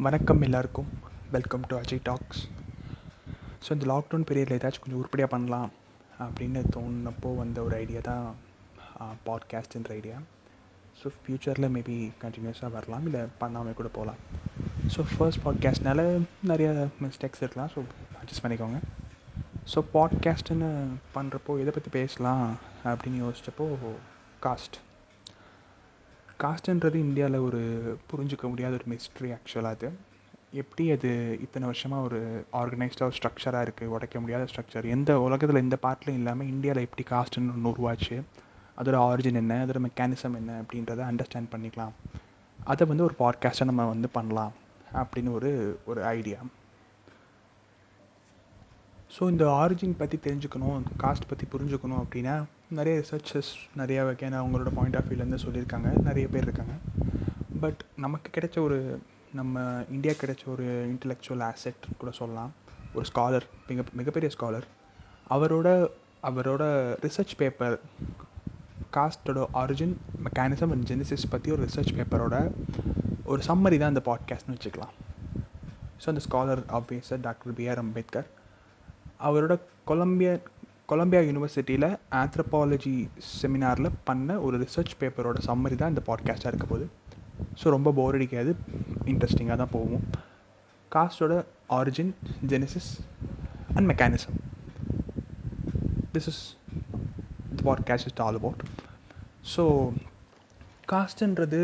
வணக்கம் எல்லாருக்கும். Welcome to Ajay talks so இந்த லாக்டவுன் பீரியடில் ஏதாச்சும் கொஞ்சம் உருப்படியாக பண்ணலாம் அப்படின்னு தோணுனப்போ வந்த ஒரு ஐடியா தான் பாட்காஸ்ட்ன்ற ஐடியா ஸோ ஃப்யூச்சரில் மேபி கண்டினியூஸாக வரலாம் இல்லை பண்ணாமல் கூட போகலாம் ஸோ ஃபர்ஸ்ட் பாட்காஸ்ட்னால நிறைய மிஸ்டேக்ஸ் இருக்கலாம். ஸோ அட்ஜஸ்ட் பண்ணிக்கோங்க. ஸோ பாட்காஸ்ட்டுன்னு பண்ணுறப்போ எதை பற்றி பேசலாம் அப்படின்னு யோசித்தப்போ காஸ்ட் காஸ்ட்டுன்றது இந்தியாவில் ஒரு புரிஞ்சிக்க முடியாத ஒரு மிஸ்ட்ரி ஆக்சுவலாக அது. எப்படி அது இத்தனை வருஷமாக ஒரு ஆர்கனைஸ்டாக ஒரு ஸ்ட்ரக்சராக இருக்குது உடைக்க முடியாத ஸ்ட்ரக்சர் எந்த உலகத்தில் எந்த பார்ட்லையும் இல்லாமல் இந்தியாவில் எப்படி காஸ்ட்டுன்னு ஒன்று உருவாச்சு அதோட ஆரிஜின் என்ன அதோட மெக்கானிசம் என்ன அப்படின்றத அண்டர்ஸ்டாண்ட் பண்ணிக்கலாம். அதை வந்து ஒரு பாட்காஸ்ட்டாக நம்ம வந்து பண்ணலாம் அப்படின்னு ஒரு ஒரு ஐடியா ஸோ இந்த ஆரிஜின் பற்றி தெரிஞ்சுக்கணும் காஸ்ட் பற்றி புரிஞ்சுக்கணும் அப்படின்னா நிறைய ரிசர்ச்சர்ஸ் நிறைய வகையான அவங்களோட பாயிண்ட் ஆஃப் வியூலேருந்து சொல்லியிருக்காங்க. நிறைய பேர் இருக்காங்க. பட் நமக்கு கிடைச்ச ஒரு நம்ம இந்தியா கிடைச்ச ஒரு இன்டலெக்சுவல் ஆசெட் கூட சொல்லலாம். ஒரு ஸ்காலர் மிக மிகப்பெரிய ஸ்காலர் அவரோட அவரோட ரிசர்ச் பேப்பர் காஸ்டோட ஆரிஜின் மெக்கானிசம் அண்ட் ஜெனிசிஸ் பற்றி ஒரு ரிசர்ச் பேப்பரோட ஒரு சம்மரி தான் இந்த பாட்காஸ்ட்னு வச்சுக்கலாம். ஸோ அந்த ஸ்காலர் ஆப்வியஸாக டாக்டர் பி ஆர் அம்பேத்கர் அவரோட கொலம்பிய கொலம்பியா யூனிவர்சிட்டியில் ஆந்த்ரபாலஜி செமினாரில் பண்ண ஒரு ரிசர்ச் பேப்பரோட சம்மரி தான் இந்த பாட்காஸ்ட்டாக இருக்க போகுது. ஸோ ரொம்ப போர் அடிக்காது. இன்ட்ரெஸ்டிங்காக தான் போகும். காஸ்டோட origin genesis and mechanism this is the podcast is all about so காஸ்ட்டுன்றது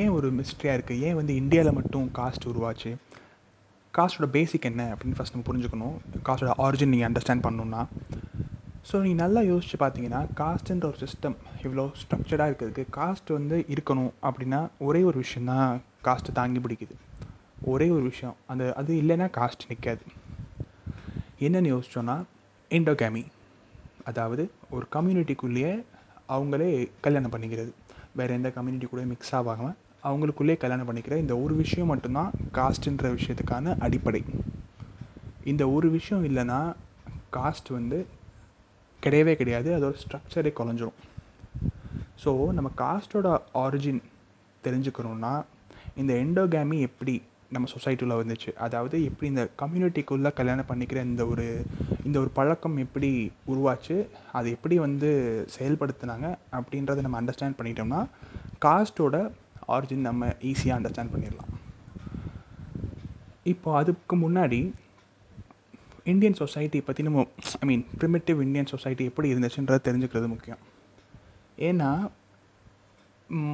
ஏன் ஒரு மிஸ்ட்ரியாக இருக்குது ஏன் வந்து இந்தியாவில் மட்டும் காஸ்ட் உருவாச்சு? காஸ்ட்டோட பேசிக் என்ன அப்படின்னு ஃபஸ்ட் நம்ம புரிஞ்சுக்கணும். காஸ்ட்டோட ஆரிஜின் நீங்கள் அண்டர்ஸ்டாண்ட் பண்ணணுன்னா ஸோ நீங்கள் நல்லா யோசிச்சு பார்த்தீங்கன்னா காஸ்ட்டுன்ற ஒரு சிஸ்டம் இவ்வளோ ஸ்ட்ரக்சர்டாக இருக்கிறதுக்கு காஸ்ட் வந்து இருக்கணும் அப்படின்னா ஒரே ஒரு விஷயந்தான் காஸ்ட்டு தாங்கி பிடிக்குது. ஒரே ஒரு விஷயம். அந்த அது இல்லைன்னா காஸ்ட் நிற்காது என்னென்னு யோசிச்சோன்னா எண்டோகேமி அதாவது ஒரு கம்யூனிட்டிக்குள்ளேயே அவங்களே கல்யாணம் பண்ணிக்கிறது. வேறு எந்த கம்யூனிட்டி கூட மிக்ஸ் ஆகாமல் அவங்களுக்குள்ளே கல்யாணம் பண்ணிக்கிற இந்த ஒரு விஷயம் மட்டும்தான் காஸ்ட்டுன்ற விஷயத்துக்கான அடிப்படை. இந்த ஒரு விஷயம் இல்லைன்னா காஸ்ட் வந்து கிடையவே கிடையாது. அதோட ஸ்ட்ரக்சரே குறைஞ்சிரும் ஸோ நம்ம காஸ்ட்டோட ஆரிஜின் தெரிஞ்சுக்கணுன்னா இந்த எண்டோகேமி எப்படி நம்ம சொசைட்டியில் வந்துச்சு? அதாவது எப்படி இந்த கம்யூனிட்டிக்குள்ளே கல்யாணம் பண்ணிக்கிற இந்த ஒரு இந்த ஒரு பழக்கம் எப்படி உருவாச்சு? அதை எப்படி வந்து செயல்படுத்தினாங்க? அப்படின்றத நம்ம அண்டர்ஸ்டாண்ட் பண்ணிட்டோம்னா காஸ்ட்டோட ஆரிஜின் நம்ம ஈஸியாக அண்டர்ஸ்டாண்ட் பண்ணிடலாம். இப்போ அதுக்கு முன்னாடி இந்தியன் சொசைட்டி பற்றி நம்ம I mean primitive Indian society எப்படி இருந்துச்சுன்றதை தெரிஞ்சுக்கிறது முக்கியம். ஏன்னா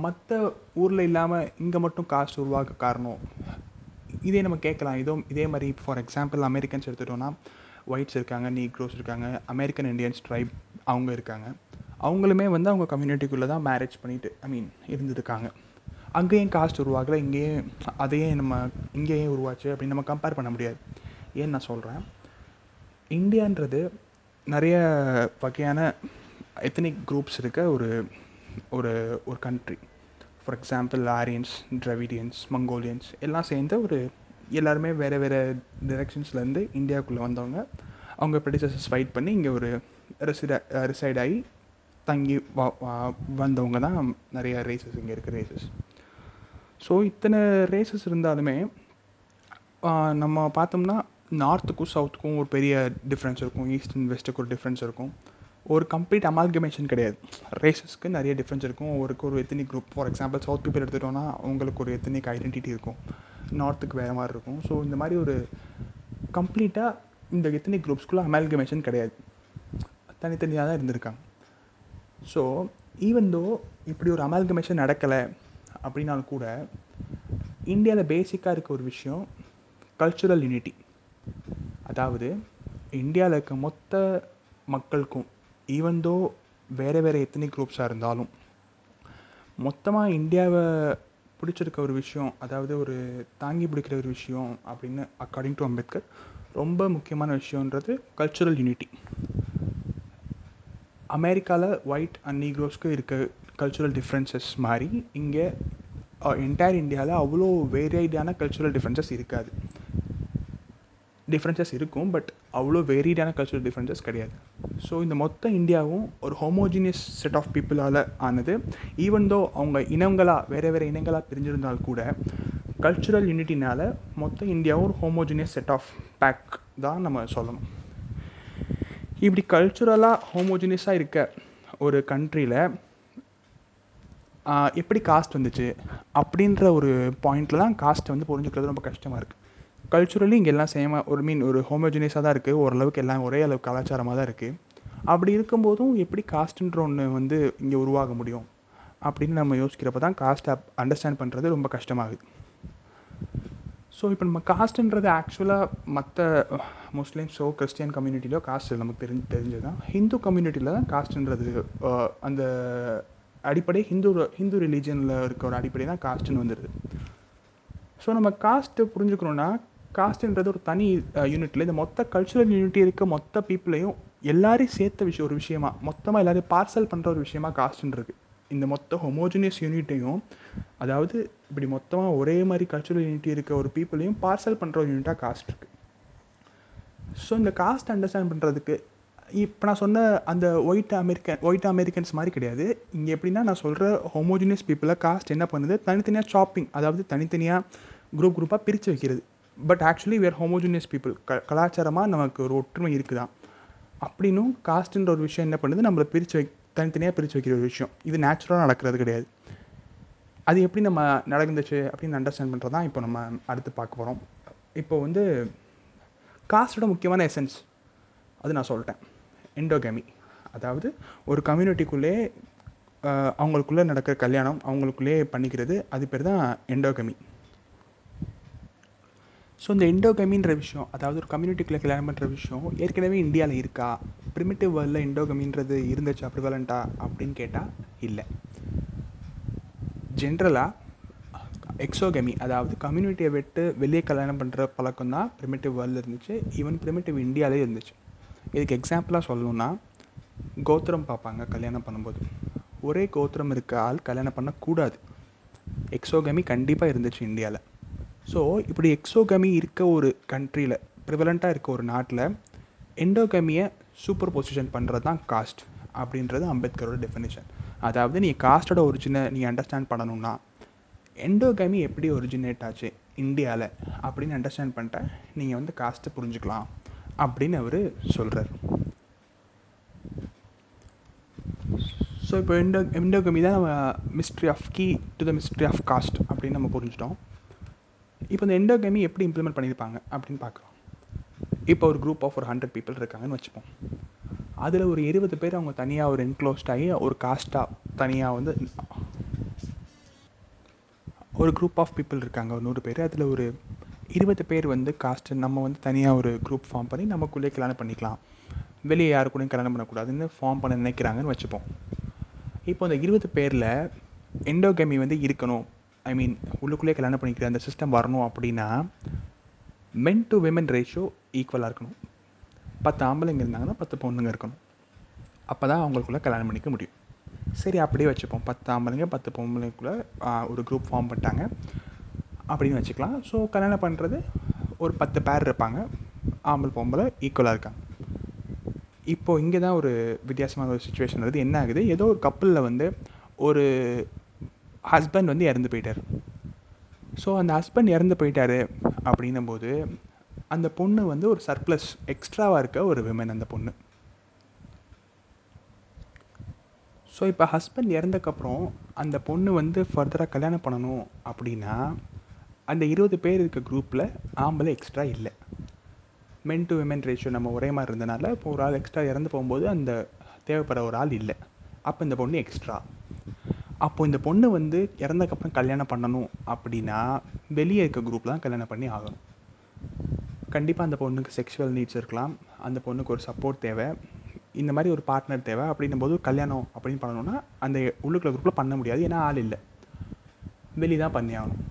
மற்ற ஊரில் இல்லாமல் இங்கே மட்டும் காஸ்ட் உருவாக்க காரணம். இதே நம்ம கேட்கலாம். இதோ இதே மாதிரி ஃபார் எக்ஸாம்பிள் அமெரிக்கன்ஸ் எடுத்துகிட்டோன்னா ஒயிட்ஸ் இருக்காங்க நீக்ரோஸ் இருக்காங்க அமெரிக்கன் இண்டியன்ஸ் ட்ரைப் அவங்க இருக்காங்க. அவங்களுமே வந்து அவங்க கம்யூனிட்டிக்குள்ளே தான் மேரேஜ் பண்ணிட்டு ஐ மீன் இருந்திருக்காங்க அங்கேயும் காஸ்ட் உருவாகலை இங்கேயும் அதையே நம்ம இங்கேயும் உருவாச்சு அப்படின்னு நம்ம கம்பேர் பண்ண முடியாது. ஏன்னு நான் சொல்கிறேன் இந்தியான்றது நிறைய வகையான எத்தனிக் குரூப்ஸ் இருக்க ஒரு ஒரு ஒரு country for example Aryans Dravidians Mongolians எல்லாம் சேர்ந்து ஒரு எல்லாருமே வேறு வேறு டிரெக்ஷன்ஸ்லேருந்து இந்தியாவுக்குள்ளே வந்தவங்க. அவங்க ப்ரெடிசர்ஸஸ் ஃபைட் பண்ணி இங்கே ஒரு ரிசிட ரிசைட் ஆகி தங்கி வந்தவங்க தான் நிறைய ரேசஸ் இங்கே இருக்க ரேசஸ் ஸோ இத்தனை ரேசஸ் இருந்தாலுமே நம்ம பார்த்தோம்னா நார்த்துக்கும் சவுத்துக்கும் ஒரு பெரிய டிஃப்ரென்ஸ் இருக்கும் ஈஸ்ட் அண்ட் வெஸ்ட்டுக்கு ஒரு டிஃப்ரென்ஸ் இருக்கும். ஒரு கம்ப்ளீட் அமால்கமேஷன் கிடையாது. ரேசஸ்க்கு நிறைய டிஃப்ரென்ஸ் இருக்கும். ஒருக்கு ஒரு ethnic group for example south people எடுத்துகிட்டோன்னா அவங்களுக்கு ஒரு எத்தனிக் ஐடென்டிட்டி இருக்கும். நார்த்துக்கு வேறு மாதிரி இருக்கும். ஸோ இந்த மாதிரி ஒரு கம்ப்ளீட்டாக இந்த எத்தனிக் குரூப்ஸ்குள்ளே அமால்கமேஷன் கிடையாது. தனித்தனியாக தான் இருந்திருக்காங்க. ஸோ ஈவன் தோ இப்படி ஒரு அமால்கமேஷன் நடக்கலை அப்படின்னாலும் கூட இந்தியாவில் பேசிக்காக இருக்க ஒரு விஷயம் கல்ச்சுரல் யூனிட்டி அதாவது இந்தியாவில் இருக்க மொத்த மக்களுக்கும் ஈவன் தோ வேறு வேறு எத்தனை குரூப்ஸாக இருந்தாலும் மொத்தமாக இந்தியாவை பிடிச்சிருக்க ஒரு விஷயம் அதாவது ஒரு தாங்கி பிடிக்கிற ஒரு விஷயம் அப்படின்னு அக்கார்டிங் டு அம்பேத்கர் ரொம்ப முக்கியமான விஷயன்றது கல்ச்சுரல் யூனிட்டி அமெரிக்காவில் ஒயிட் அண்ட் நீக்ரோஸ்க்கு இருக்க கல்ச்சுரல் டிஃப்ரென்சஸ் மாதிரி இங்கே என்டையர் இந்தியாவில் அவ்வளோ வேரியைடான கல்ச்சுரல் டிஃப்ரென்சஸ் இருக்காது. டிஃப்ரென்சஸ் இருக்கும் பட் அவ்வளோ வேரியடான கல்ச்சுரல் டிஃப்ரென்சஸ் கிடையாது. ஸோ இந்த மொத்த இந்தியாவும் ஒரு ஹோமோஜினியஸ் செட் ஆஃப் பீப்புளால் ஆனது. ஈவன் தோ அவங்க இனங்களாக வேறு வேறு இனங்களாக பிரிஞ்சிருந்தால் கூட கல்ச்சுரல் யூனிட்டினால் மொத்த இந்தியாவும் ஒரு ஹோமோஜினியஸ் செட் ஆஃப் பேக் தான் நம்ம சொல்லணும். இப்படி கல்ச்சுரலாக ஹோமோஜினியஸாக இருக்க ஒரு கண்ட்ரியில் எப்படி காஸ்ட் வந்துச்சு? அப்படின்ற ஒரு பாயிண்ட்டில் தான் காஸ்ட்டை வந்து புரிஞ்சுக்கிறது ரொம்ப கஷ்டமாக இருக்குது கல்ச்சுரலி இங்கே எல்லாம் சேமாக ஒரு மீன் ஒரு ஹோமோஜினியஸாக தான் இருக்குது ஓரளவுக்கு எல்லாம் ஒரே அளவு கலாச்சாரமாக தான் இருக்குது அப்படி இருக்கும்போதும் எப்படி காஸ்ட்டுன்ற ஒன்று வந்து இங்கே உருவாக முடியும்? அப்படின்னு நம்ம யோசிக்கிறப்ப தான் காஸ்ட்டை அண்டர்ஸ்டாண்ட் பண்ணுறது ரொம்ப கஷ்டமாகுது. ஸோ இப்போ நம்ம காஸ்ட்டுன்றது ஆக்சுவலாக மற்ற முஸ்லீம்ஸோ கிறிஸ்டியன் கம்யூனிட்டிலோ காஸ்ட் நமக்கு தெரிஞ்சு தெரிஞ்சது தான் ஹிந்து கம்யூனிட்டியில் தான் காஸ்ட்டுன்றது அந்த அடிப்படை ஹிந்து ஹிந்து ரிலீஜனில் இருக்க ஒரு அடிப்படை தான் காஸ்ட்டுன்னு வந்துடுது ஸோ நம்ம காஸ்ட்டு புரிஞ்சுக்கணுன்னா காஸ்ட்டுன்றது ஒரு தனி யூனிட்டில் இந்த மொத்த கல்ச்சுரல் யூனிட்டி இருக்க மொத்த பீப்புளையும் எல்லாரையும் சேர்த்த விஷயம் ஒரு விஷயமா. மொத்தமாக எல்லாரையும் பார்சல் பண்ணுற ஒரு விஷயமா காஸ்ட்டுன்றது இந்த மொத்த ஹொமோஜினியஸ் யூனிட்டையும் அதாவது இப்படி மொத்தமாக ஒரே மாதிரி கல்ச்சுரல் யூனிட்டி இருக்க ஒரு பீப்புளையும் பார்சல் பண்ணுற ஒரு யூனிட்டாக காஸ்ட் இருக்குது ஸோ இந்த காஸ்ட் அண்டர்ஸ்டாண்ட் பண்ணுறதுக்கு இப்போ நான் சொன்ன அந்த ஒயிட் அமெரிக்கன் ஒயிட் அமெரிக்கன்ஸ் மாதிரி கிடையாது. இங்கே எப்படின்னா நான் சொல்கிற ஹோமோஜினியஸ் பீப்புளை காஸ்ட் என்ன பண்ணுது? தனித்தனியாக ஷாப்பிங் அதாவது தனித்தனியாக குரூப் குரூப்பாக பிரித்து வைக்கிறது. But actually were homogeneous people க கலாச்சாரமாக நமக்கு ஒரு ஒற்றுமை இருக்குதான். அப்படின்னும் காஸ்ட்டுன்ற ஒரு விஷயம் என்ன பண்ணுது? நம்மளை பிரித்து வை தனித்தனியாக பிரித்து வைக்கிற ஒரு விஷயம். இது நேச்சுரலாக நடக்கிறது கிடையாது. அது எப்படி நம்ம நடந்துச்சு அப்படின்னு அண்டர்ஸ்டாண்ட் பண்ணுறது தான் இப்போ நம்ம அடுத்து பார்க்க போகிறோம் இப்போ வந்து காஸ்ட்டோட முக்கியமான எசன்ஸ் அது நான் சொல்லிட்டேன். எண்டோகேமி அதாவது ஒரு கம்யூனிட்டிக்குள்ளே அவங்களுக்குள்ளே நடக்கிற கல்யாணம் அவங்களுக்குள்ளே பண்ணிக்கிறது அது பேர் தான் எண்டோகமி ஸோ இந்த எண்டோகமின்ற விஷயம் அதாவது ஒரு கம்யூனிட்டிக்குள்ளே கல்யாணம் பண்ணுற விஷயம் ஏற்கனவே இந்தியாவில் இருக்கா? ப்ரிமிட்டிவ் வேர்ல்டில் எண்டோகமின்றது இருந்துச்சு ப்ரிவலண்ட்டா அப்படின்னு கேட்டால் இல்லை. ஜென்ரலாக எக்ஸோகமி அதாவது கம்யூனிட்டியை விட்டு வெளியே கல்யாணம் பண்ணுற பழக்கம் தான் ப்ரிமிட்டிவ் வேர்ல்டில் இருந்துச்சு. ஈவன் ப்ரிமிட்டிவ் இந்தியாவிலே இருந்துச்சு. இதுக்கு எக்ஸாம்பிளாக சொல்லணுன்னா கோத்திரம் பார்ப்பாங்க கல்யாணம் பண்ணும்போது. ஒரே கோத்திரம் இருக்க ஆள் கல்யாணம் பண்ணக்கூடாது. எக்ஸோகமி கண்டிப்பாக இருந்துச்சு இந்தியாவில் ஸோ இப்படி எக்ஸோகமி இருக்க ஒரு கண்ட்ரியில் ப்ரிவலண்ட்டாக இருக்க ஒரு நாட்டில் எண்டோகமியை சூப்பர் பொசிஷன் பண்ணுறது தான் காஸ்ட் அப்படின்றது அம்பேத்கரோட டெஃபினேஷன் அதாவது நீ காஸ்ட்டோட ஒரிஜினை நீ அண்டர்ஸ்டாண்ட் பண்ணணும்னா எண்டோகமி எப்படி ஒரிஜினேட் ஆச்சு இந்தியாவில் அப்படின்னு அண்டர்ஸ்டாண்ட் பண்ணிட்டா நீங்கள் வந்து காஸ்ட்டை புரிஞ்சுக்கலாம் அப்படின்னு அவர் சொல்கிறார் ஸோ இப்போ எண்டோ எண்டோகமி தான் நம்ம mystery of key to the mystery of caste அப்படின்னு நம்ம புரிஞ்சிட்டோம். இப்போ இந்த எண்டோகேமி எப்படி இம்ப்ளிமெண்ட் பண்ணியிருப்பாங்க அப்படின்னு பார்க்கலாம் இப்போ ஒரு குரூப் ஆஃப் ஒரு ஹண்ட்ரட் பீப்புள் இருக்காங்கன்னு வச்சுப்போம். அதில் ஒரு இருபது பேர் அவங்க தனியாக ஒரு என்க்ளோஸ்ட் ஆகி ஒரு காஸ்ட்டாக தனியாக வந்து ஒரு குரூப் ஆஃப் பீப்புள் இருக்காங்க ஒரு நூறு பேர். அதில் ஒரு இருபது பேர் வந்து காஸ்ட்டு நம்ம வந்து தனியாக ஒரு குரூப் ஃபார்ம் பண்ணி நமக்குள்ளே கல்யாணம் பண்ணிக்கலாம். வெளியே யாரு கூடயும் கல்யாணம் பண்ணக்கூடாதுன்னு ஃபார்ம் பண்ண நினைக்கிறாங்கன்னு வச்சுப்போம். இப்போ அந்த இருபது பேரில் எண்டோகேமி வந்து இருக்கணும். ஐ மீன் உள்ளுக்குள்ளே கல்யாணம் பண்ணிக்கிற அந்த சிஸ்டம் வரணும் அப்படின்னா மென் டு விமன் ரேஷியோ ஈக்குவலாக இருக்கணும். பத்து ஆம்பளைங்க இருந்தாங்கன்னா பத்து பொண்ணுங்க இருக்கணும். அப்போ தான் அவங்களுக்குள்ளே கல்யாணம் பண்ணிக்க முடியும். சரி அப்படியே வச்சுப்போம். பத்து ஆம்பளைங்க பத்து பொம்பளைக்குள்ளே ஒரு குரூப் ஃபார்ம் பண்ணிட்டாங்க. அப்படின்னு வச்சுக்கலாம். ஸோ கல்யாணம் பண்ணுறது ஒரு பத்து பேர் இருப்பாங்க. ஆம்பளை பொம்பளை ஈக்குவலாக இருக்காங்க. இப்போது இங்கே தான் ஒரு வித்தியாசமான ஒரு சுச்சுவேஷன் வருது. என்ன ஆகுது? ஏதோ ஒரு கப்பலில் வந்து ஒரு ஹஸ்பண்ட் வந்து இறந்து போயிட்டார். ஸோ அந்த ஹஸ்பண்ட் இறந்து போயிட்டாரு அப்படின்னும் போது அந்த பொண்ணு வந்து ஒரு சர்ப்ளஸ் எக்ஸ்ட்ராவாக இருக்க ஒரு விமன் அந்த பொண்ணு. ஸோ இப்போ ஹஸ்பண்ட் இறந்தக்கப்புறம் அந்த பொண்ணு வந்து ஃபர்தராக கல்யாணம் பண்ணணும் அப்படின்னா அந்த இருபது பேர் இருக்க குரூப்பில் ஆம்பளை எக்ஸ்ட்ரா இல்லை. மென் டு விமன் ரேஷியோ நம்ம ஒரே மாதிரி இருந்தனால இப்போ ஒரு ஆள் எக்ஸ்ட்ரா இறந்து போகும்போது அந்த தேவைப்படுற ஒரு ஆள் இல்லை. அப்போ இந்த பொண்ணு எக்ஸ்ட்ரா அப்போ இந்த பொண்ணு வந்து இறந்தக்கப்புறம் கல்யாணம் பண்ணணும் அப்படின்னா வெளியே இருக்க குரூப் தான் கல்யாணம் பண்ணி ஆகணும். கண்டிப்பாக அந்த பொண்ணுக்கு செக்ஷுவல் நீட்ஸ் இருக்கலாம். அந்த பொண்ணுக்கு ஒரு சப்போர்ட் தேவை. இந்த மாதிரி ஒரு பார்ட்னர் தேவை. அப்படின்னும் போது கல்யாணம் அப்படின்னு பண்ணணும்னா அந்த உள்ளுக்குள்ள குரூப்பில் பண்ண முடியாது. ஏன்னா ஆள் இல்லை. வெளியே தான் பண்ணி ஆகணும்.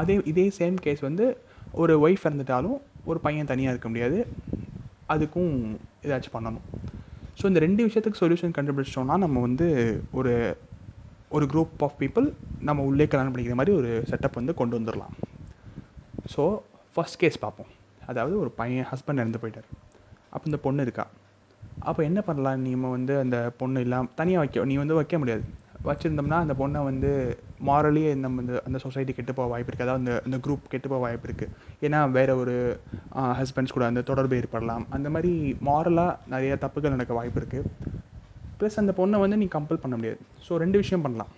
அதே இதே சேம் கேஸ் வந்து ஒரு ஒய்ஃப் இறந்துட்டாலும் ஒரு பையன் தனியாக இருக்க முடியாது. அதுக்கும் ஏதாச்சும் பண்ணணும். ஸோ இந்த ரெண்டு விஷயத்துக்கு சொல்யூஷன் கண்டுபிடிச்சிட்டோம்னா நம்ம வந்து ஒரு ஒரு குரூப் ஆஃப் பீப்புள் நம்ம உள்ளே கல்யாணம் பண்ணிக்கிற மாதிரி ஒரு செட்டப் வந்து கொண்டு வந்துடலாம் ஸோ ஃபஸ்ட் கேஸ் பார்ப்போம். அதாவது ஒரு பையன் ஹஸ்பண்ட் இறந்து போயிட்டார். அப்போ இந்த பொண்ணு இருக்கா? அப்போ என்ன பண்ணலாம்? நம்ம வந்து அந்த பொண்ணு இல்லாமல் தனியாக வைக்க நீ வந்து வைக்க முடியாது. வச்சுருந்தோம்னா அந்த பொண்ணை வந்து மாரலி நம்ம இந்த அந்த சொசைட்டி கெட்டு போக வாய்ப்பு இருக்குது அதாவது அந்த அந்த குரூப் கெட்டு போக வாய்ப்பு இருக்குது ஏன்னா வேற ஒரு ஹஸ்பண்ட்ஸ் கூட அந்த தொடர்பு ஏற்படலாம். அந்த மாதிரி மாரலாக நிறைய தப்புகள் நடக்க வாய்ப்பு இருக்குது ப்ளஸ் அந்த பொண்ணை வந்து நீ கம்பல் பண்ண முடியாது. ஸோ ரெண்டு விஷயம் பண்ணலாம்.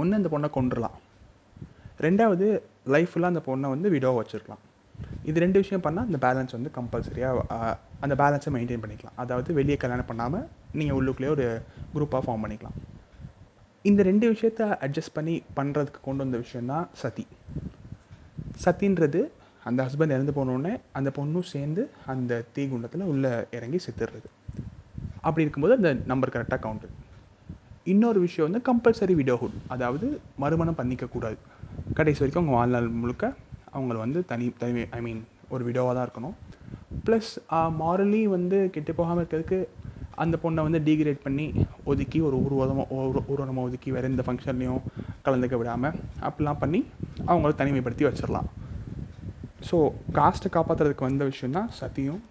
ஒன்று அந்த பொண்ணை கொண்டுடலாம் ரெண்டாவது லைஃப்பில் அந்த பொண்ணை வந்து விடோவாக வச்சுருக்கலாம். இது ரெண்டு விஷயம் பண்ணால் அந்த பேலன்ஸ் வந்து கம்பல்சரியாக அந்த பேலன்ஸை மெயின்டைன் பண்ணிக்கலாம். அதாவது வெளியே கல்யாணம் பண்ணாமல் நீங்கள் உள்ளுக்குள்ளேயே ஒரு குரூப்பாக ஃபார்ம் பண்ணிக்கலாம். இந்த ரெண்டு விஷயத்த அட்ஜஸ்ட் பண்ணி பண்ணுறதுக்கு கொண்டு வந்த விஷயந்தான் சதி. சத்தின்றது அந்த ஹஸ்பண்ட் இறந்து போனோடனே அந்த பொண்ணும் சேர்ந்து அந்த தீகுண்டத்தில் உள்ளே இறங்கி செத்துடுறது அப்படி இருக்கும்போது அந்த நம்பர் கரெக்டாக கவுண்ட் இன்னொரு விஷயம் வந்து கம்பல்சரி விடோஹுட் அதாவது மறுமணம் பண்ணிக்கக்கூடாது கடைசி வரைக்கும் அவங்க வாழ்நாள் முழுக்க அவங்கள வந்து தனி தனி ஐ மீன் ஒரு விடோவாக தான் இருக்கணும். ப்ளஸ் மாரலி வந்து கெட்டு போகாமல் இருக்கிறதுக்கு அந்த பொண்ணை வந்து டீக்ரேட் பண்ணி ஒதுக்கி ஒரு ஊர்வலமாக ஒரு உருவமாக ஒதுக்கி வேறு எந்த ஃபங்க்ஷன்லேயும் கலந்துக்க விடாமல் அப்படிலாம் பண்ணி அவங்கள தனிமைப்படுத்தி வச்சிடலாம். ஸோ காஸ்ட்டை காப்பாற்றுறதுக்கு வந்த விஷயம் தான் சத்தியும்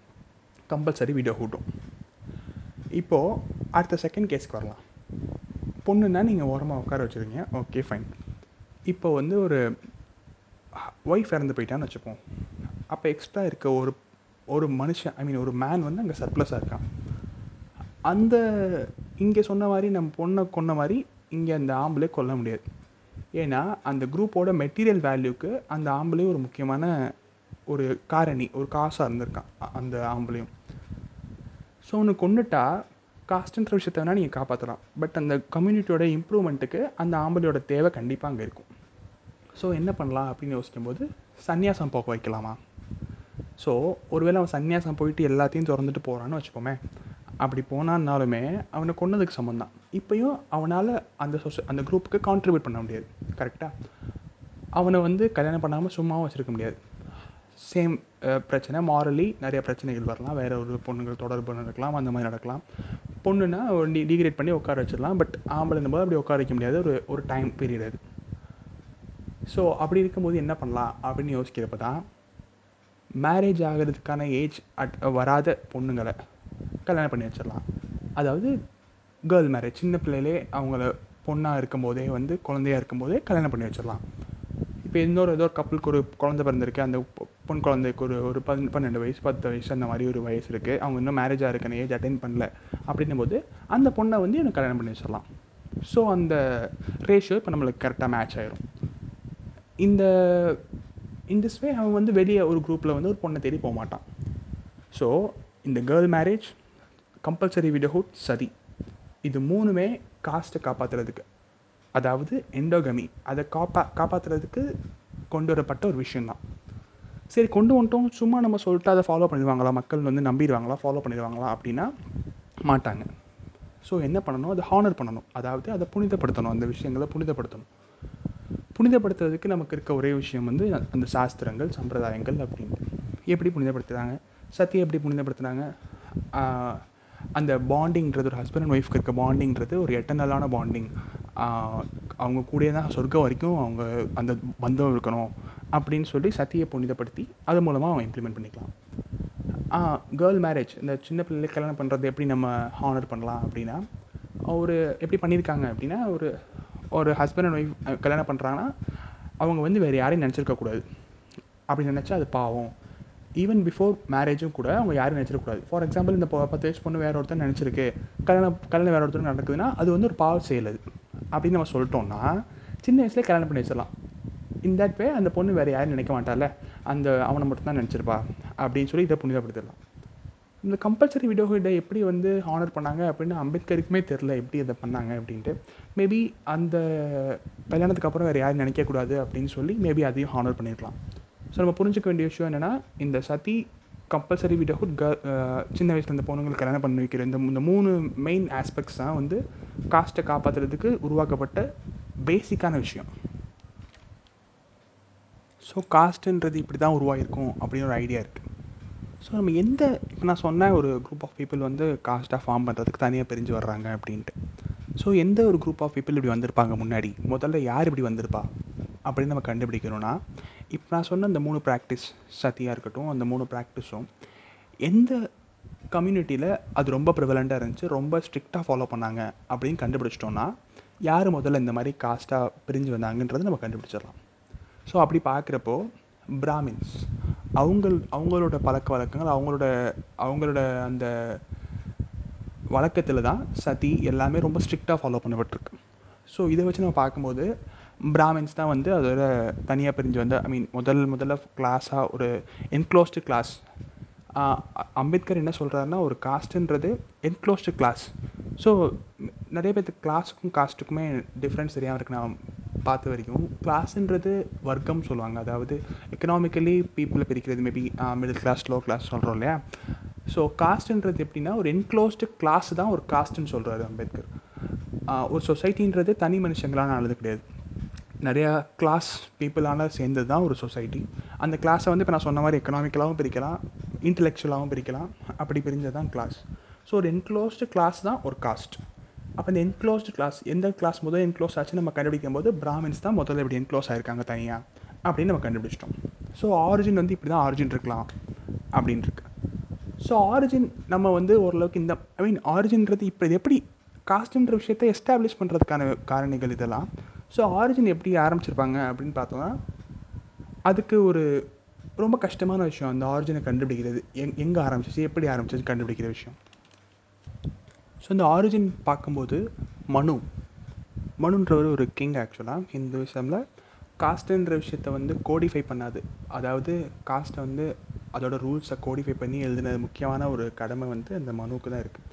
கம்பல்சரி விடோஹுட்டும் இப்போது அடுத்த செகண்ட் கேஸ்க்கு வரலாம். பொண்ணுன்னா நீங்கள் ஓரமாக உட்கார வச்சுருங்க ஓகே ஃபைன் இப்போ வந்து ஒரு ஒய்ஃப் இறந்து போயிட்டான்னு வச்சுப்போம். அப்போ எக்ஸ்ட்ரா இருக்க ஒரு ஒரு மனுஷன் ஐ மீன் ஒரு மேன் வந்து அங்கே சர்ப்ளஸாக இருக்கான். அந்த இங்கே சொன்ன மாதிரி நம்ம பொண்ணை கொன்ன மாதிரி இங்கே அந்த ஆம்பளை கொல்ல முடியாது. ஏன்னா அந்த குரூப்போட மெட்டீரியல் வேல்யூக்கு அந்த ஆம்பளையும் ஒரு முக்கியமான ஒரு காரணி ஒரு காசாக இருந்திருக்கான். அந்த ஆம்பளையும். ஸோ ஒன்று கொண்டுட்டா காஸ்ட்டுன்ற விஷயத்த வேணால் நீங்கள் காப்பாற்றலாம் பட் அந்த கம்யூனிட்டியோட இம்ப்ரூவ்மெண்ட்டுக்கு அந்த ஆம்பளையோட தேவை கண்டிப்பாக அங்கே இருக்கும். ஸோ என்ன பண்ணலாம் அப்படின்னு யோசிக்கும்போது சன்னியாசம் போக வைக்கலாமா? ஸோ ஒருவேளை அவன் சன்னியாசம் போயிட்டு எல்லாத்தையும் திறந்துட்டு போகிறான்னு வச்சுப்போமே அப்படி போனான்னாலுமே அவனை கொன்னதுக்கு சம்மந்தான் இப்போயும் அவனால் அந்த சொச அந்த குரூப்புக்கு கான்ட்ரிபியூட் பண்ண முடியாது. கரெக்டாக அவனை வந்து கல்யாணம் பண்ணாமல் சும்மாவும் வச்சுருக்க முடியாது. சேம் uh, பிரச்சனை. மாரலி நிறைய பிரச்சனைகள் வரலாம். வேறு ஒரு பொண்ணுங்கள் தொடர்பு நடக்கலாம். அந்த மாதிரி நடக்கலாம். பொண்ணுன்னா டி டிகிரேட் பண்ணி உட்கார வச்சிடலாம். பட் ஆம்பளைன்னும் போது அப்படி உட்கார வைக்க முடியாது. ஒரு ஒரு டைம் பீரியட் அது. ஸோ அப்படி இருக்கும்போது என்ன பண்ணலாம்? அப்படின்னு யோசிக்கிறப்ப தான் மேரேஜ் ஆகிறதுக்கான ஏஜ் அட் வராத பொண்ணுங்களை கல்யாணம் பண்ணி வச்சிடலாம். அதாவது கேர்ள் மேரேஜ் சின்ன பிள்ளையிலே அவங்கள பொண்ணாக இருக்கும்போதே வந்து குழந்தையாக இருக்கும்போதே கல்யாணம் பண்ணி வச்சிடலாம். இப்போ இன்னொரு ஏதோ ஒரு கப்பலுக்கு ஒரு குழந்தை பிறந்திருக்கு. அந்த பொன் குழந்தைக்கு ஒரு ஒரு பன் பன்னெண்டு வயசு பத்து வயசு அந்த மாதிரி ஒரு வயசு இருக்குது அவங்க இன்னும் மேரேஜ் ஆகிருக்கான ஏஜ் அட்டைன் பண்ணல. அப்படின்னும் போது அந்த பொண்ணை வந்து எனக்கு கல்யாணம் பண்ணி வச்சிடலாம். ஸோ அந்த ரேஷியோ இப்போ நம்மளுக்கு கரெக்டாக மேட்ச் ஆயிரும். இந்த இன் திஸ் வே அவன் வந்து வெளியே ஒரு குரூப்பில் வந்து ஒரு பொண்ணை தேடி போக மாட்டான். ஸோ இந்த கேர்ள் மேரேஜ் கம்பல்சரி விடஹுட் சதி. இது மூணுமே காஸ்ட்டை காப்பாற்றுறதுக்கு அதாவது எண்டோகமி அதை காப்பா காப்பாற்றுறதுக்கு கொண்டு வரப்பட்ட ஒரு விஷயந்தான் சரி கொண்டு வந்துட்டோம். சும்மா நம்ம சொல்லிட்டு அதை ஃபாலோ பண்ணிடுவாங்களா? மக்கள் வந்து நம்பிடுவாங்களா? ஃபாலோ பண்ணிடுவாங்களா? அப்படின்னா மாட்டாங்க. ஸோ என்ன பண்ணணும்? அதை ஹானர் பண்ணணும். அதாவது அதை புனிதப்படுத்தணும். அந்த விஷயங்களை புனிதப்படுத்தணும். புனிதப்படுத்துறதுக்கு நமக்கு இருக்க ஒரே விஷயம் வந்து அந்த சாஸ்திரங்கள் சம்பிரதாயங்கள் அப்படின்ட்டு எப்படி புனிதப்படுத்துகிறாங்க சத்தியை எப்படி புனிதப்படுத்துனாங்க அந்த பாண்டிங்கிறது ஒரு ஹஸ்பண்ட் அண்ட் ஒய்ஃப்க்கு இருக்க பாண்டிங்கிறது ஒரு எட்டர்னலான பாண்டிங் அவங்க கூடயே தான் சொர்க்கம் வரைக்கும் அவங்க அந்த பந்தம் இருக்கணும். அப்படின்னு சொல்லி சத்தியை புனிதப்படுத்தி அது மூலமாக அவன் இம்ப்ளிமெண்ட் பண்ணிக்கலாம். கேர்ள் மேரேஜ் இந்த சின்ன பிள்ளைகளை கல்யாணம் பண்ணுறது எப்படி நம்ம ஹானர் பண்ணலாம் அப்படின்னா ஒரு எப்படி பண்ணியிருக்காங்க அப்படின்னா ஒரு ஒரு ஹஸ்பண்ட் அண்ட் ஒய்ஃப் கல்யாணம் பண்ணுறாங்கன்னா அவங்க வந்து வேறு யாரையும் நினச்சிருக்கக்கூடாது அப்படி நினச்சா அது பாவம். ஈவன் பிஃபோர் மேரேஜும் கூட அவங்க யாரும் நினச்சிடக்கூடாது ஃபார் எக்ஸாம்பிள் இந்த பத்து வயசு பொண்ணு வேறு ஒருத்தர் நினச்சிருக்கு. கல்யாணம் கல்யாணம் வேறு ஒருத்தர் நடக்குதுன்னா அது வந்து ஒரு பாவ செயல் அது. அப்படின்னு நம்ம சொல்லிட்டோம்னா சின்ன வயசுலேயே கல்யாணம் பண்ணி வச்சிடலாம். இன் தட் வே அந்த பொண்ணு வேறு யாரும் நினைக்க மாட்டால அந்த அவனை மட்டும் தான் நினச்சிருப்பா. அப்படின்னு சொல்லி இதை புனிதப்படுத்திடலாம். இந்த கம்பல்சரி விடோ ஹுட்டை எப்படி வந்து ஹானர் பண்ணாங்க அப்படின்னு அம்பேத்கருக்குமே தெரில எப்படி இதை பண்ணாங்க அப்படின்ட்டு. மேபி அந்த கல்யாணத்துக்கு அப்புறம் வேறு யாரும் நினைக்கக்கூடாது அப்படின்னு சொல்லி மேபி அதையும் ஹானர் பண்ணியிருக்கலாம் ஸோ நம்ம புரிஞ்சுக்க வேண்டிய விஷயம் என்னென்னா இந்த சதி கம்பல்சரி விடோஹுட் க சின்ன வயசில் இந்த பொண்ணுங்களுக்கு கல்யாணம் பண்ணி வைக்கிற இந்த இந்த மூணு மெயின் ஆஸ்பெக்ட்ஸ் தான் வந்து காஸ்ட்டை காப்பாற்றுறதுக்கு உருவாக்கப்பட்ட பேசிக்கான விஷயம். ஸோ காஸ்ட்டுன்றது இப்படி தான் உருவாகிருக்கும் அப்படின்னு ஒரு ஐடியா இருக்குது ஸோ நம்ம எந்த இப்போ நான் சொன்ன ஒரு குரூப் ஆஃப் பீப்புள் வந்து காஸ்ட்டாக ஃபார்ம் பண்ணுறதுக்கு தனியாக பிரிஞ்சு வர்றாங்க அப்படின்ட்டு. ஸோ எந்த ஒரு குரூப் ஆஃப் பீப்புள் இப்படி வந்திருப்பாங்க முன்னாடி? முதல்ல யார் இப்படி வந்திருப்பா? அப்படின்னு நம்ம கண்டுபிடிக்கணும்னா இப்போ நான் சொன்ன இந்த மூணு ப்ராக்டிஸ் சத்தியாக இருக்கட்டும் அந்த மூணு ப்ராக்டிஸும் எந்த கம்யூனிட்டியில் அது ரொம்ப ப்ரிவலண்ட்டாக இருந்துச்சு ரொம்ப ஸ்ட்ரிக்டாக ஃபாலோ பண்ணாங்க அப்படின்னு கண்டுபிடிச்சிட்டோன்னா யார் முதல்ல இந்த மாதிரி காஸ்ட்டாக பிரிஞ்சு வந்தாங்கன்றதை நம்ம கண்டுபிடிச்சிடலாம். ஸோ அப்படி பார்க்குறப்போ பிராமின்ஸ். அவங்கள் அவங்களோட பழக்க வழக்கங்கள் அவங்களோட அவங்களோட அந்த வழக்கத்தில் தான் சதி எல்லாமே ரொம்ப ஸ்ட்ரிக்டாக ஃபாலோ பண்ணப்பட்டிருக்கு. ஸோ இதை வச்சு நம்ம பார்க்கும்போது பிராமின்ஸ் தான் வந்து அதோட தனியாக பிரிஞ்சு வந்த ஐ மீன் முதல் முதல்ல கிளாஸாக ஒரு என்க்ளோஸ்டு கிளாஸ் அம்பேத்கர் என்ன சொல்கிறாருன்னா ஒரு காஸ்ட்டுன்றது என்க்ளோஸ்டு கிளாஸ் ஸோ நிறைய பேர்த்துக்கு கிளாஸுக்கும் காஸ்ட்டுக்குமே டிஃப்ரென்ஸ் தெரியாமல் இருக்குது நான் பார்த்த வரைக்கும் கிளாஸுன்றது வர்க்கம் சொல்லுவாங்க. அதாவது எக்கனாமிக்கலி பீப்புளை பிரிக்கிறது maybe middle class low class சொல்கிறோம் இல்லையா? ஸோ காஸ்ட்டுன்றது எப்படின்னா ஒரு என்க்ளோஸ்டு கிளாஸ் தான் ஒரு காஸ்ட்டுன்னு சொல்கிறாரு அம்பேத்கர். ஒரு சொசைட்டின்றது தனி மனுஷங்களான ஆனது கிடையாது. நிறையா கிளாஸ் பீப்புளால் சேர்ந்தது தான் ஒரு சொசைட்டி அந்த கிளாஸை வந்து இப்போ நான் சொன்ன மாதிரி எக்கனாமிக்கலாகவும் பிரிக்கலாம் இன்டலெக்சுவலாகவும் பிரிக்கலாம். அப்படி பிரிஞ்சது தான் கிளாஸ் ஸோ ஒரு என்க்ளோஸ்டு கிளாஸ் தான் ஒரு காஸ்ட் அப்போ இந்த என்க்ளோஸ்டு கிளாஸ் எந்த கிளாஸ் முதல் என்க்ளோஸ் ஆச்சு நம்ம கண்டுபிடிக்கும் போது பிராமின்ஸ் தான் முதல்ல இப்படி என்க்ளோஸ் ஆயிருக்காங்க தனியாக அப்படின்னு நம்ம கண்டுபிடிச்சிட்டோம். ஸோ ஆரிஜின் வந்து இப்படி தான் ஆரிஜின் இருக்கலாம் அப்படின்னு ஸோ ஆரிஜின் நம்ம வந்து ஓரளவுக்கு இந்த ஐ மீன் ஆரிஜின்றது இப்போ இது எப்படி காஸ்ட்ன்ற விஷயத்தை எஸ்டாப்ளிஷ் பண்ணுறதுக்கான காரணிகள் இதெல்லாம். ஸோ ஆரிஜின் எப்படி ஆரம்பிச்சிருப்பாங்க அப்படின்னு பார்த்தோம்னா அதுக்கு ஒரு ரொம்ப கஷ்டமான விஷயம் அந்த ஆரிஜினை கண்டுபிடிக்கிறது. எங் எங்கே ஆரம்பிச்சிச்சு எப்படி ஆரம்பிச்சிச்சு கண்டுபிடிக்கிற விஷயம். ஸோ இந்த ஆரிஜின் பார்க்கும்போது மனு. மனுன்றவர் ஒரு கிங் ஆக்சுவலாக ஹிந்துவிசமில் காஸ்ட்டுன்ற விஷயத்த வந்து கோடிஃபை பண்ணாது. அதாவது காஸ்ட்டை வந்து அதோட ரூல்ஸை கோடிஃபை பண்ணி எழுதின முக்கியமான ஒரு கடமை வந்து அந்த மனுவுக்கு தான் இருக்குது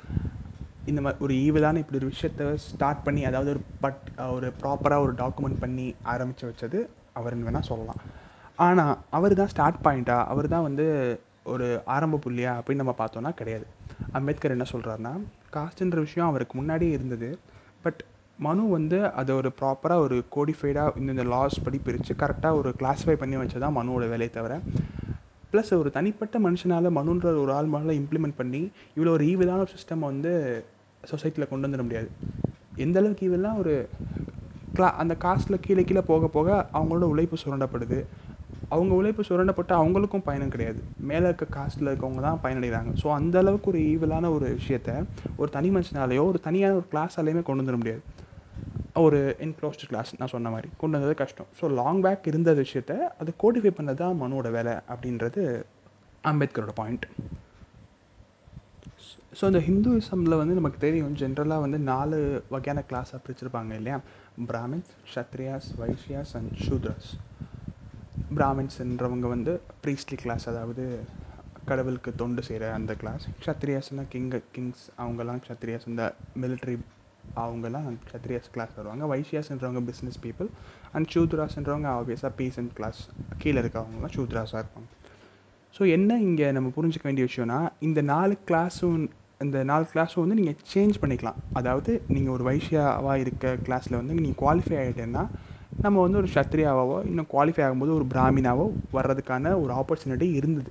இந்த மாதிரி ஒரு ஈவிலான இப்படி ஒரு விஷயத்த ஸ்டார்ட் பண்ணி அதாவது ஒரு பட் ஒரு ப்ராப்பராக ஒரு டாக்குமெண்ட் பண்ணி ஆரம்பித்து வச்சது அவர்னு வேணால் சொல்லலாம். ஆனால் அவர் தான் ஸ்டார்ட் பாயிண்ட்டா அவர் தான் வந்து ஒரு ஆரம்ப புள்ளியா அப்படின்னு நம்ம பார்த்தோன்னா கிடையாது. அம்பேத்கர் என்ன சொல்கிறாருன்னா காஸ்ட்டுன்ற விஷயம் அவருக்கு முன்னாடியே இருந்தது. பட் மனு வந்து அதை ஒரு ப்ராப்பராக ஒரு கோடிஃபைடாக இந்த லாஸ் படி பிரித்து கரெக்டாக ஒரு கிளாஸிஃபை பண்ணி வச்சதான் மனுவோட வேலையை தவிர ப்ளஸ் ஒரு தனிப்பட்ட மனுஷனால் மனுன்ற ஒரு ஆள் மேலே இம்ப்ளிமெண்ட் பண்ணி இவ்வளோ ஒரு ஈவிலான சிஸ்டம் வந்து சொசைட்டியில் கொண்டு வந்துட முடியாது. எந்த அளவுக்கு ஈவெல்லாம் ஒரு க்ளா அந்த காஸ்ட்டில் கீழே கீழே போக போக அவங்களோட உழைப்பு சுரண்டப்படுது. அவங்க உழைப்பு சுரண்டப்பட்டு அவங்களுக்கும் பயணம் கிடையாது. மேலே இருக்க காஸ்ட்டில் இருக்கவங்க தான் பயனடைகிறாங்க ஸோ அந்த அளவுக்கு ஒரு ஈவலான ஒரு விஷயத்த ஒரு தனி மனுஷனாலேயோ ஒரு தனியான ஒரு கிளாஸாலேயுமே கொண்டு வந்துட முடியாது. ஒரு என்க்ளோஸ்டு கிளாஸ் நான் சொன்ன மாதிரி. கொண்டு வந்தது கஷ்டம். ஸோ லாங் பேக் இருந்த விஷயத்த அது கோடிஃபை பண்ணது தான் மனுவோட வேலை அப்படின்றது அம்பேத்கரோட பாயிண்ட் ஸோ இந்த ஹிந்துவிசமில் வந்து நமக்கு தெரியும் ஜென்ரலாக வந்து நாலு வகையான கிளாஸாக பிரிச்சிருப்பாங்க இல்லையா? பிராமின்ஸ் ஷத்ரியாஸ் வைஷ்யாஸ் அண்ட் பிராமின்ஸ் என்றவங்க வந்து ப்ரீஸ்ட்லி கிளாஸ் அதாவது கடவுளுக்கு தொண்டு செய்கிற அந்த கிளாஸ் க்ஷத்ரியாஸ்னால் கிங்கு கிங்ஸ் அவங்கெல்லாம் க்ஷத்ரியாஸ் இந்த மிலிட்ரி அவங்கெல்லாம் க்ஷத்ரியாஸ் கிளாஸ் வருவாங்க. வைஷ்யாஸ்ன்றவங்க பிஸ்னஸ் பீப்புள் அண்ட் சூத்ராஸ்ன்றவங்க ஆப்வியஸாக பீசன்ட் கிளாஸ் கீழே இருக்கவங்கலாம் சூத்ராஸாக இருப்பாங்க. ஸோ என்ன இங்கே நம்ம புரிஞ்சுக்க வேண்டிய விஷயம்னா இந்த நாலு கிளாஸும் இந்த நாலு கிளாஸும் வந்து நீங்கள் சேஞ்ச் பண்ணிக்கலாம். அதாவது நீங்கள் ஒரு வைஷ்யாவாக இருக்க கிளாஸில் வந்து நீங்கள் குவாலிஃபை ஆகிட்டேன்னா நம்ம வந்து ஒரு சத்ரியாவாவோ இன்னும் குவாலிஃபை ஆகும்போது ஒரு பிராமினாவோ வர்றதுக்கான ஒரு ஆப்பர்ச்சுனிட்டி இருந்தது.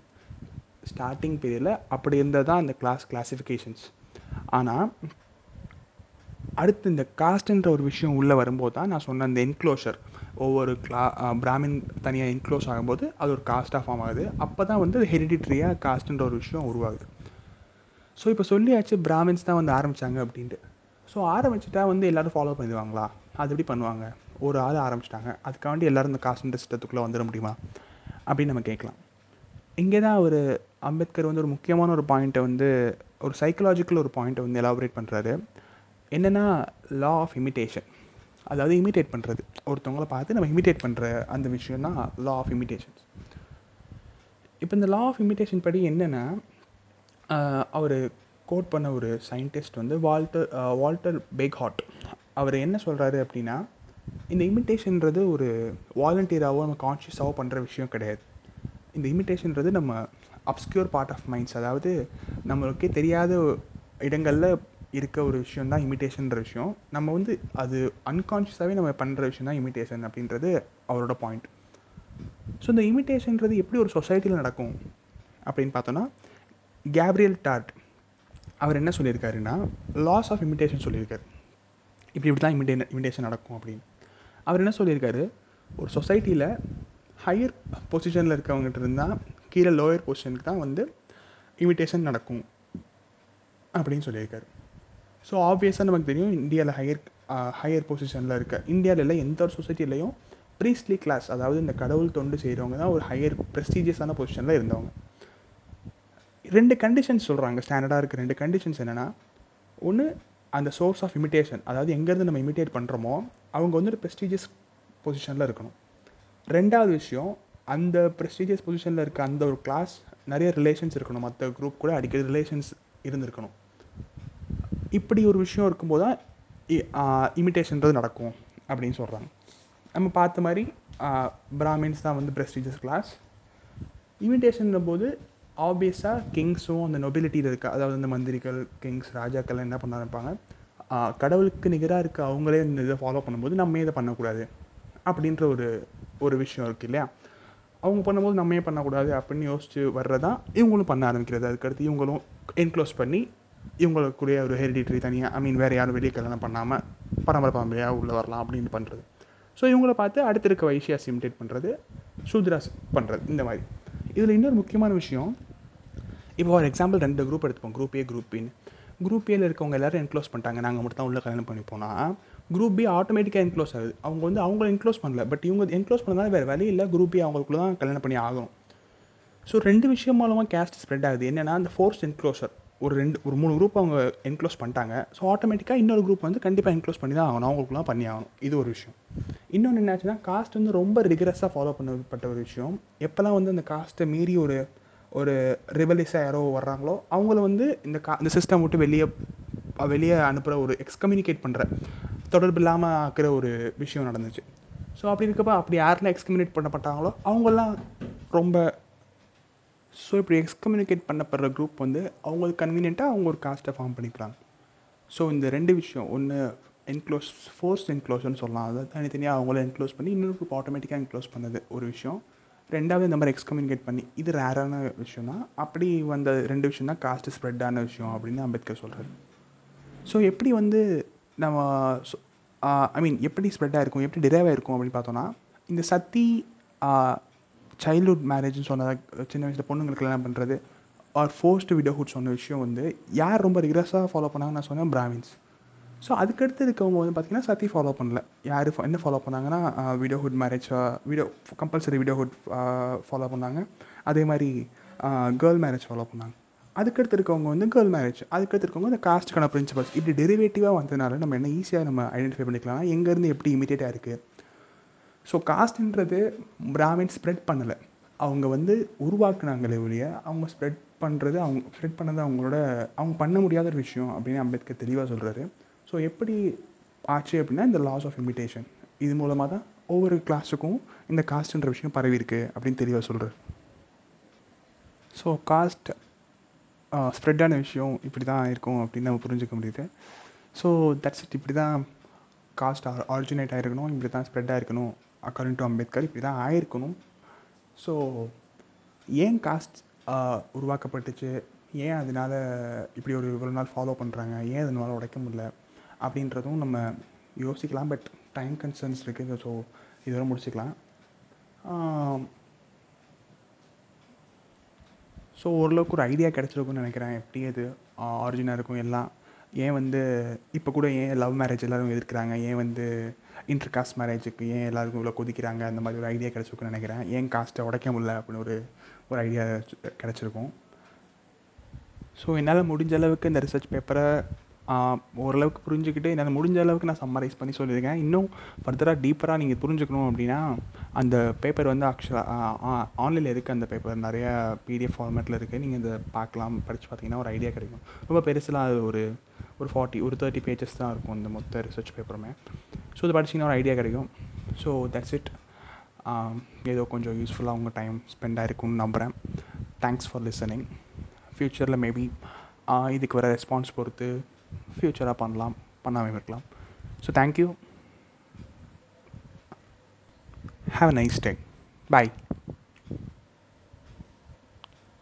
ஸ்டார்டிங் பீரியடில் அப்படி இருந்தது தான் அந்த கிளாஸ் கிளாஸிஃபிகேஷன்ஸ் ஆனால் அடுத்து இந்த காஸ்ட்ன்ற ஒரு விஷயம் உள்ளே வரும்போது தான் நான் சொன்ன அந்த என்க்ளோஷர் ஒவ்வொரு கிளா பிராமின் தனியாக என்க்ளோஸ் ஆகும்போது அது ஒரு காஸ்ட்டாக ஃபார்ம் ஆகுது. அப்போ தான் வந்து ஹெரிடிட்ரியாக காஸ்ட்டுன்ற ஒரு விஷயம் உருவாகுது. ஸோ இப்போ சொல்லியாச்சு பிராமின்ஸ் தான் வந்து ஆரம்பித்தாங்க அப்படின்ட்டு. ஸோ ஆரம்பிச்சிட்டா வந்து எல்லோரும் ஃபாலோ பண்ணிடுவாங்களா? அது எப்படி பண்ணுவாங்க? ஒரு ஆள் ஆரம்பிச்சிட்டாங்க. அதுக்காண்டி எல்லோரும் இந்த காஸ்ட்ன்ற சிஸ்டத்துக்குள்ளே வந்துட முடியுமா? அப்படின்னு நம்ம கேட்கலாம். இங்கே தான் ஒரு அம்பேத்கர் வந்து ஒரு முக்கியமான ஒரு பாயிண்ட்டை வந்து ஒரு சைக்கலாஜிக்கல் ஒரு பாயிண்ட்டை வந்து எலாபரேட் பண்ணுறாரு என்னென்னா லா ஆஃப் இமிட்டேஷன் அதாவது இமிட்டேட் பண்ணுறது ஒருத்தவங்களை பார்த்து நம்ம இமிட்டேட் பண்ணுற அந்த விஷயம் தான் லா ஆஃப் இமிட்டேஷன்ஸ் இப்போ இந்த லா ஆஃப் இமிட்டேஷன் படி என்னென்னா அவர் கோட் பண்ண ஒரு சயின்டிஸ்ட் வந்து வால்டர் வால்டர் பேக்ஹாட் அவர் என்ன சொல்கிறாரு அப்படின்னா இந்த இமிட்டேஷன்றது ஒரு வாலண்டியராகவோ நம்ம கான்ஷியஸாகவோ பண்ணுற விஷயம் கிடையாது. இந்த இமிட்டேஷன்றது நம்ம அப்ஸ்க்யூர் பார்ட் ஆஃப் மைண்ட்ஸ் அதாவது நம்மளுக்கே தெரியாத இடங்களில் இருக்க ஒரு விஷயம் தான் இமிட்டேஷன்ற விஷயம். நம்ம வந்து அது அன்கான்ஷியஸாகவே நம்ம பண்ணுற விஷயம் தான் இமிட்டேஷன் அப்படின்றது அவரோட பாயிண்ட் ஸோ இந்த இமிட்டேஷன்றது எப்படி ஒரு சொசைட்டியில் நடக்கும் அப்படின்னு பார்த்தோன்னா கேப்ரியல் டார்ட் அவர் என்ன சொல்லியிருக்காருன்னா லாஸ் ஆஃப் இமிட்டேஷன் சொல்லியிருக்காரு. இப்படி இப்படி தான் இமிட்டே இமிட்டேஷன் நடக்கும் அப்படின்னு. அவர் என்ன சொல்லியிருக்காரு? ஒரு சொசைட்டியில் ஹையர் பொசிஷனில் இருக்கவங்ககிட்ட இருந்தால் கீழே லோயர் பொசிஷனுக்கு தான் வந்து இமிட்டேஷன் நடக்கும் அப்படின்னு சொல்லியிருக்காரு. ஸோ ஆப்வியஸாக நமக்கு தெரியும் இந்தியாவில் ஹையர் ஹையர் பொசிஷனில் இருக்க இந்தியாவில் இல்லை எந்த ஒரு சொசைட்டிலையும் ப்ரீஸ்ட்லி கிளாஸ் அதாவது இந்த கடவுள் தொண்டு செய்கிறவங்க தான் ஒரு ஹையர் ப்ரெஸ்டீஜியஸான பொசிஷனில் இருந்தவங்க. ரெண்டு கண்டிஷன்ஸ் சொல்கிறாங்க ஸ்டாண்டர்டாக இருக்க ரெண்டு கண்டிஷன்ஸ் என்னென்னா ஒன்று அந்த சோர்ஸ் ஆஃப் இமிட்டேஷன் அதாவது எங்கேருந்து நம்ம இமிட்டேட் பண்ணுறோமோ அவங்க வந்து ஒரு ப்ரெஸ்டீஜியஸ் பொசிஷனில் இருக்கணும். ரெண்டாவது விஷயம் அந்த ப்ரெஸ்டீஜியஸ் பொசிஷனில் இருக்க அந்த ஒரு கிளாஸ் நிறைய ரிலேஷன்ஸ் இருக்கணும். மற்ற குரூப் கூட அடிக்கடி ரிலேஷன்ஸ் இருந்திருக்கணும். இப்படி ஒரு விஷயம் இருக்கும்போது தான் இமிட்டேஷன்றது நடக்கும் அப்படின்னு சொல்கிறாங்க நம்ம பார்த்த மாதிரி பிராமின்ஸ் தான் வந்து ப்ரெஸ்டீஜியஸ் கிளாஸ் இமிட்டேஷன் போது ஆப்வியஸாக கிங்ஸும் அந்த நொபிலிட்டியில் இருக்க அதாவது அந்த மந்திரிகள் கிங்ஸ் ராஜாக்கள் என்ன பண்ண ஆரம்பிப்பாங்க? கடவுளுக்கு நிகராக இருக்க அவங்களே இந்த இதை ஃபாலோ பண்ணும்போது நம்ம இதை பண்ணக்கூடாது அப்படின்ற ஒரு ஒரு விஷயம் இருக்குது இல்லையா? அவங்க பண்ணும்போது நம்ம ஏன் பண்ணக்கூடாது அப்படின்னு யோசிச்சு வர்றதான் இவங்களும் பண்ண ஆரம்பிக்கிறது. அதுக்கடுத்து இவங்களும் என்க்ளோஸ் பண்ணி இவங்களுக்குரிய ஒரு ஹெரிடிட்ரி தனியாக ஐ மீன் வேறு யாரும் வெளியே கல்யாணம் பண்ணாமல் பரம்பரை பரம்பரையாக உள்ளே வரலாம் அப்படின்னு பண்ணுறது ஸோ இவங்கள பார்த்து அடுத்து இருக்க வைஷியாஸ் இமிடேட் பண்ணுறது சூத்ராஸ் பண்ணுறது இந்த மாதிரி. இதில் இன்னொரு முக்கியமான விஷயம் இப்போ ஃபார் எக்ஸாம்பிள் ரெண்டு குரூப் எடுத்துப்போம். குரூப் ஏ குரூப் பின்னு குரூப் ஏல இருக்கவங்க எல்லாரும் என்க்ளோஸ் பண்ணிட்டாங்க. நாங்கள் மட்டும் தான் உள்ள கல்யாணம் பண்ணி போனால் குரூப் பி ஆட்டோமேட்டிக்காக என்க்ளோஸ் ஆகுது. அவங்க வந்து அவங்கள என்க்ளோஸ் பண்ணல. பட் இவங்க என்க்ளோஸ் பண்ணதால வேறு வழி இல்லை. குரூப் பி அவங்களுக்குள்ள தான் கல்யாணம் பண்ணி ஆகணும். ஸோ ரெண்டு விஷயம் மூலமாக கேஸ்ட் ஸ்ப்ரெட் ஆகுது. என்னென்னா அந்த ஃபோர்ஸ் என்க்ளோஷர் ஒரு ரெண்டு ஒரு மூணு குரூப் அவங்க என்க்ளோஸ் பண்ணிட்டாங்க. ஸோ ஆட்டோமேட்டிக்காக இன்னொரு குரூப் வந்து கண்டிப்பாக என்க்ளோஸ் பண்ணி தான் ஆகணும். அவங்களுக்குலாம் பண்ணி ஆகணும். இது ஒரு விஷயம். இன்னொன்று என்னாச்சுன்னா காஸ்ட் வந்து ரொம்ப ரிகரஸாக ஃபாலோ பண்ணப்பட்ட ஒரு விஷயம். எப்போல்லாம் வந்து அந்த காஸ்ட்டை மீறி ஒரு ஒரு ரிவலிஸாக யாரோ வர்றாங்களோ அவங்கள வந்து இந்த கா இந்த சிஸ்டம் விட்டு வெளியே வெளியே அனுப்புகிற ஒரு எக்ஸ்கம்யூனிகேட் பண்ணுற தொடர்பு இல்லாமல் ஆக்கிற ஒரு விஷயம் நடந்துச்சு. ஸோ அப்படி இருக்கப்போ அப்படி யாரெல்லாம் எக்ஸ்கம்யூனிகேட் பண்ணப்பட்டாங்களோ அவங்கெல்லாம் ரொம்ப ஸோ இப்படி எக்ஸ்கம்யூனிகேட் பண்ணப்படுற குரூப் வந்து அவங்களுக்கு கன்வீனியண்ட்டாக அவங்க ஒரு காஸ்ட்டை ஃபார்ம் பண்ணிக்கிறாங்க. ஸோ இந்த ரெண்டு விஷயம் ஒன்று என்க்ளோஸ் ஃபோர்ஸ் என்க்ளோஸ்னு சொல்லலாம். அதாவது தனித்தனியாக அவங்கள என்க்ளோஸ் பண்ணி இன்னொரு குரூப் ஆட்டோமேட்டிக்காக என்க்ளோஸ் பண்ணது ஒரு விஷயம். ரெண்டாவது இந்த மாதிரி எக்ஸ்கம்யூனிகேட் பண்ணி இது ரேரான விஷயம் தான் அப்படி வந்த ரெண்டு விஷயம் தான் காஸ்ட் ஸ்ப்ரெட்டான விஷயம் அப்படின்னு அம்பேத்கர் சொல்கிறார் ஸோ எப்படி வந்து நம்ம ஐ மீன் uh, எப்படி ஸ்ப்ரெட்டாக இருக்கும் எப்படி டிரைவ் ஆகிருக்கும் அப்படின்னு பார்த்தோன்னா இந்த சத்தி சைல்ட்ஹுட் மேரேஜ்னு சொன்னதாக சின்ன வயசில் பொண்ணுங்களுக்கு கல்யாணம் பண்ணுறது ஆர் ஃபோர்ஸ்டு விடோஹுட் சொன்ன விஷயம் வந்து யார் ரொம்ப ரிகரஸாக ஃபாலோ பண்ணாங்கன்னு நான் சொன்னேன் பிராமின்ஸ். ஸோ அதுக்கடுத்து இருக்கவங்க வந்து பார்த்திங்கன்னா சத்தி ஃபாலோ பண்ணல. யார் என்ன ஃபாலோ பண்ணாங்கன்னா widowhood marriage widow compulsory widowhood follow பண்ணாங்க. அதே மாதிரி கேர்ள் மேரேஜ் ஃபாலோ பண்ணாங்க. அதுக்கடுத்து இருக்கவங்க வந்து கேர்ள் மேரேஜ் அதுக்கடுத்து இருக்கவங்க இந்த காஸ்ட்டுக்கான பிரின்சிபல்ஸ் இப்படி டெரிவேட்டிவாக வந்ததுனால நம்ம என்ன ஈஸியாக நம்ம ஐடென்டிஃபை பண்ணிக்கலாம். எங்கேருந்து எப்படி இமிடியேட்டாக இருக்குது ஸோ காஸ்ட்ன்றது பிராமின் ஸ்ப்ரெட் பண்ணலை. அவங்க வந்து உருவாக்குனாங்களே ஒழிய அவங்க ஸ்ப்ரெட் பண்ணுறது அவங்க ஸ்ப்ரெட் பண்ணது அவங்களோட அவங்க பண்ண முடியாத ஒரு விஷயம் அப்படின்னு அம்பேத்கர் தெளிவாக சொல்கிறாரு ஸோ எப்படி ஆச்சு அப்படின்னா இந்த லாஸ் ஆஃப் இமிட்டேஷன் இது மூலமாக தான் ஒவ்வொரு கிளாஸுக்கும் இந்த காஸ்ட்ன்ற விஷயம் பரவியிருக்கு அப்படின்னு தெளிவாக சொல்கிறார் ஸோ காஸ்ட் ஸ்ப்ரெட்டான விஷயம் இப்படி தான் இருக்கும் அப்படின்னு நம்ம புரிஞ்சுக்க முடியுது. ஸோ தட்ஸ் இட் இப்படி தான் காஸ்ட் ஆரிஜினேட் ஆகிருக்கணும் இப்படி தான் ஸ்ப்ரெட் ஆகிருக்கணும் அக்கார்டிங் டு அம்பேத்கர் இப்படி தான் ஆயிருக்கணும். ஸோ ஏன் காஸ்ட் உருவாக்கப்பட்டுச்சு? ஏன் அதனால் இப்படி ஒரு இவ்வளோ நாள் ஃபாலோ பண்ணுறாங்க ஏன் அதனால் உடைக்க முடியல? அப்படின்றதும் நம்ம யோசிக்கலாம். பட் டைம் கன்சர்ன்ஸ் இருக்குது ஸோ இதோட முடிச்சுக்கலாம். ஸோ ஓரளவுக்கு ஒரு ஐடியா கிடச்சிருக்குன்னு நினைக்கிறேன். எப்படி அது ஆரிஜினாக இருக்கும் எல்லாம். ஏன் வந்து இப்போ கூட ஏன் லவ் மேரேஜ் எல்லோரும் எதிர்க்கிறாங்க? ஏன் வந்து இன்டர் காஸ்ட் மேரேஜுக்கு ஏன் எல்லாருக்கும் இவ்வளோ கொதிக்கிறாங்க? அந்த மாதிரி ஒரு ஐடியா கிடச்சிருக்குன்னு நினைக்கிறேன். ஏன் காஸ்ட்டை உடைக்க முடியல? அப்படின்னு ஒரு ஒரு ஐடியா கிடச்சிருக்கும். ஸோ என்னால் முடிஞ்ச அளவுக்கு இந்த ரிசர்ச் பேப்பரை ஓரளவுக்கு புரிஞ்சுக்கிட்டு என்னால் முடிஞ்ச அளவுக்கு நான் சம்மரைஸ் பண்ணி சொல்லியிருக்கேன். இன்னும் ஃபர்தராக டீப்பராக நீங்கள் புரிஞ்சுக்கணும் அப்படின்னா அந்த பேப்பர் வந்து ஆக்சுவலாக ஆன்லைனில் இருக்குது அந்த பேப்பர் நிறைய பிடிஎஃப் ஃபார்மேட்டில் இருக்குது நீங்கள் இதை பார்க்கலாம். படித்து பார்த்தீங்கன்னா ஒரு ஐடியா கிடைக்கும். ரொம்ப பெருசுலாம் அது ஒரு ஒரு ஃபார்ட்டி ஒரு தேர்ட்டி பேஜஸ் தான் இருக்கும் இந்த மொத்த ரிசர்ச் பேப்பருமே ஸோ இது படிச்சிங்கன்னா ஒரு ஐடியா கிடைக்கும். ஸோ தட்ஸ் இட் ஏதோ கொஞ்சம் யூஸ்ஃபுல்லாக உங்கள் டைம் ஸ்பெண்ட் ஆகிருக்கும்னு நம்புகிறேன் தேங்க்ஸ் ஃபார் லிசனிங் ஃப்யூச்சரில் மேபி இதுக்கு வர ரெஸ்பான்ஸ் பொறுத்து ஃப்யூச்சராக பண்ணலாம் பண்ணாமல் இருக்கலாம். So thank you have a nice day bye